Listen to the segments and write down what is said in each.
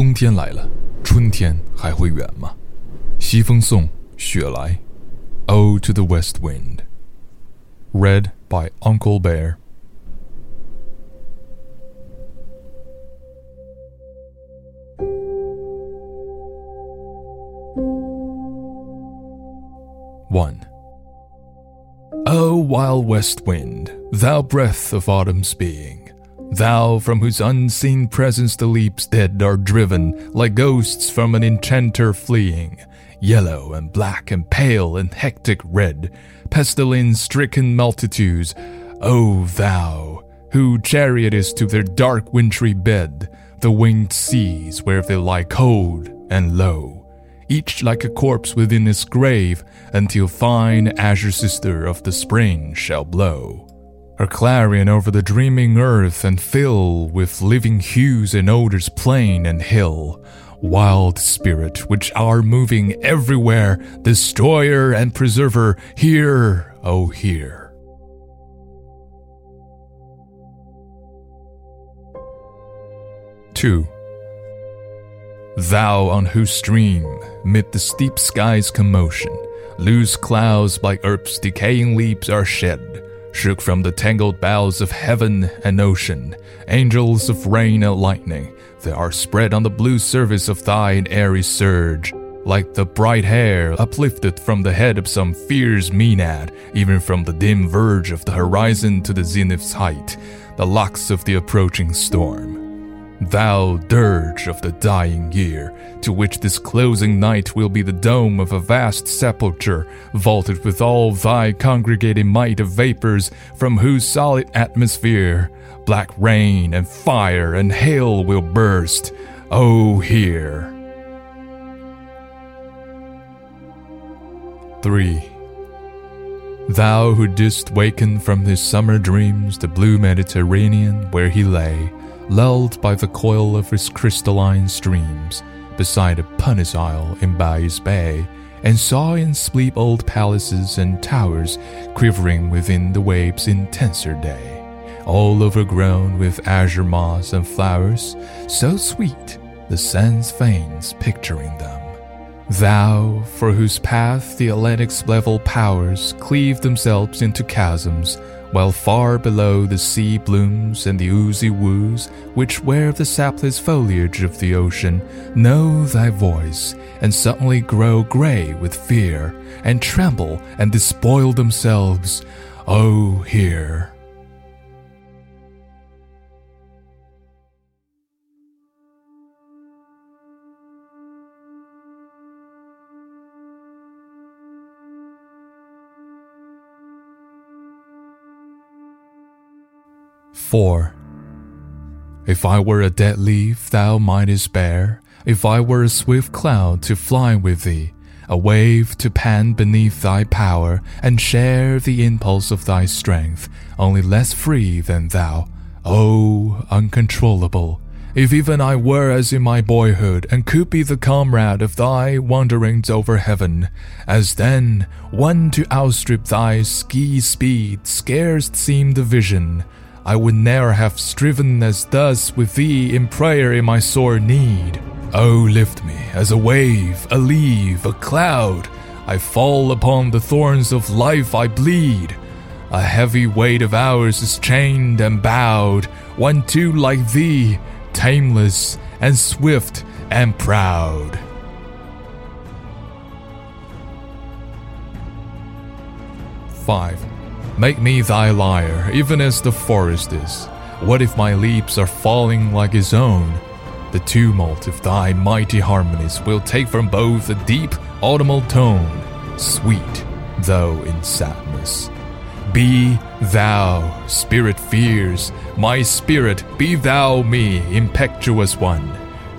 冬天来了，春天还会远吗？西风送，雪来。Ode to the West Wind. Read by Uncle Bear. One. O wild west wind, thou breath of autumn's being, thou from whose unseen presence the leaves dead are driven like ghosts from an enchanter fleeing, yellow and black and pale and hectic red, pestilence stricken multitudes, O thou, who chariotest to their dark wintry bed the winged seas where they lie cold and low each like a corpse within its grave, until fine azure sister of the spring shall blow. Her clarion over the dreaming earth and fill with living hues and odors plain and hill. Wild spirit, which are moving everywhere, destroyer and preserver, hear, oh hear. Two. Thou on whose stream, mid the steep sky's commotion, loose clouds by herbs decaying leaves are shed, shook from the tangled boughs of heaven and ocean, angels of rain and lightning, they are spread on the blue surface of thine airy surge, like the bright hair uplifted from the head of some fierce Maenad, even from the dim verge of the horizon to the zenith's height, the locks of the approaching storm. Thou dirge of the dying year, to which this closing night will be the dome of a vast sepulchre, vaulted with all thy congregating might of vapors, from whose solid atmosphere black rain and fire and hail will burst. Oh, hear. 3. Thou who didst waken from his summer dreams the blue Mediterranean where he lay, lulled by the coil of his crystalline streams, beside a pumice isle in Baiae's Bay, and saw in sleep old palaces and towers quivering within the waves' intenser day, all overgrown with azure moss and flowers, so sweet the sense feigns picturing them. Thou, for whose path the Atlantic's level powers cleave themselves into chasms, while far below the sea blooms and the oozy woos which wear the sapless foliage of the ocean know thy voice and suddenly grow grey with fear and tremble and despoil themselves. Oh, hear. Four. If I were a dead leaf thou mightest bear, if I were a swift cloud to fly with thee, a wave to pant beneath thy power and share the impulse of thy strength, only less free than thou, oh, uncontrollable. If even I were as in my boyhood and could be the comrade of thy wanderings over heaven, as then one to outstrip thy ski speed scarce seemed a vision, I would ne'er have striven as thus with thee in prayer in my sore need. Oh, lift me as a wave, a leaf, a cloud. I fall upon the thorns of life, I bleed. A heavy weight of hours is chained and bowed, one too like thee, tameless and swift and proud. Five. Make me thy lyre, even as the forest is. What if my leaps are falling like his own? The tumult of thy mighty harmonies will take from both a deep autumnal tone, sweet though in sadness. Be thou, spirit fears, my spirit, be thou me, impetuous one.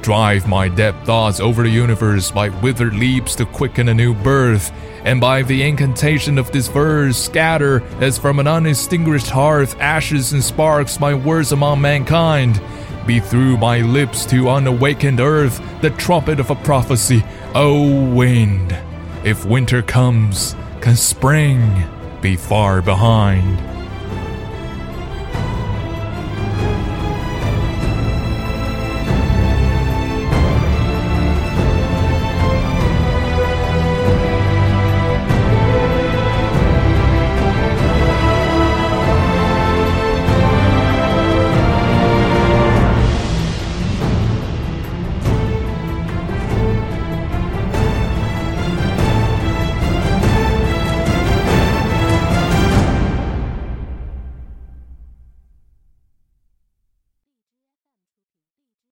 Drive my dead thoughts over the universe by withered leaps to quicken a new birth, and by the incantation of this verse scatter as from an unextinguished hearth ashes and sparks my words among mankind. Be through my lips to unawakened earth the trumpet of a prophecy, O wind. If winter comes, can spring be far behind?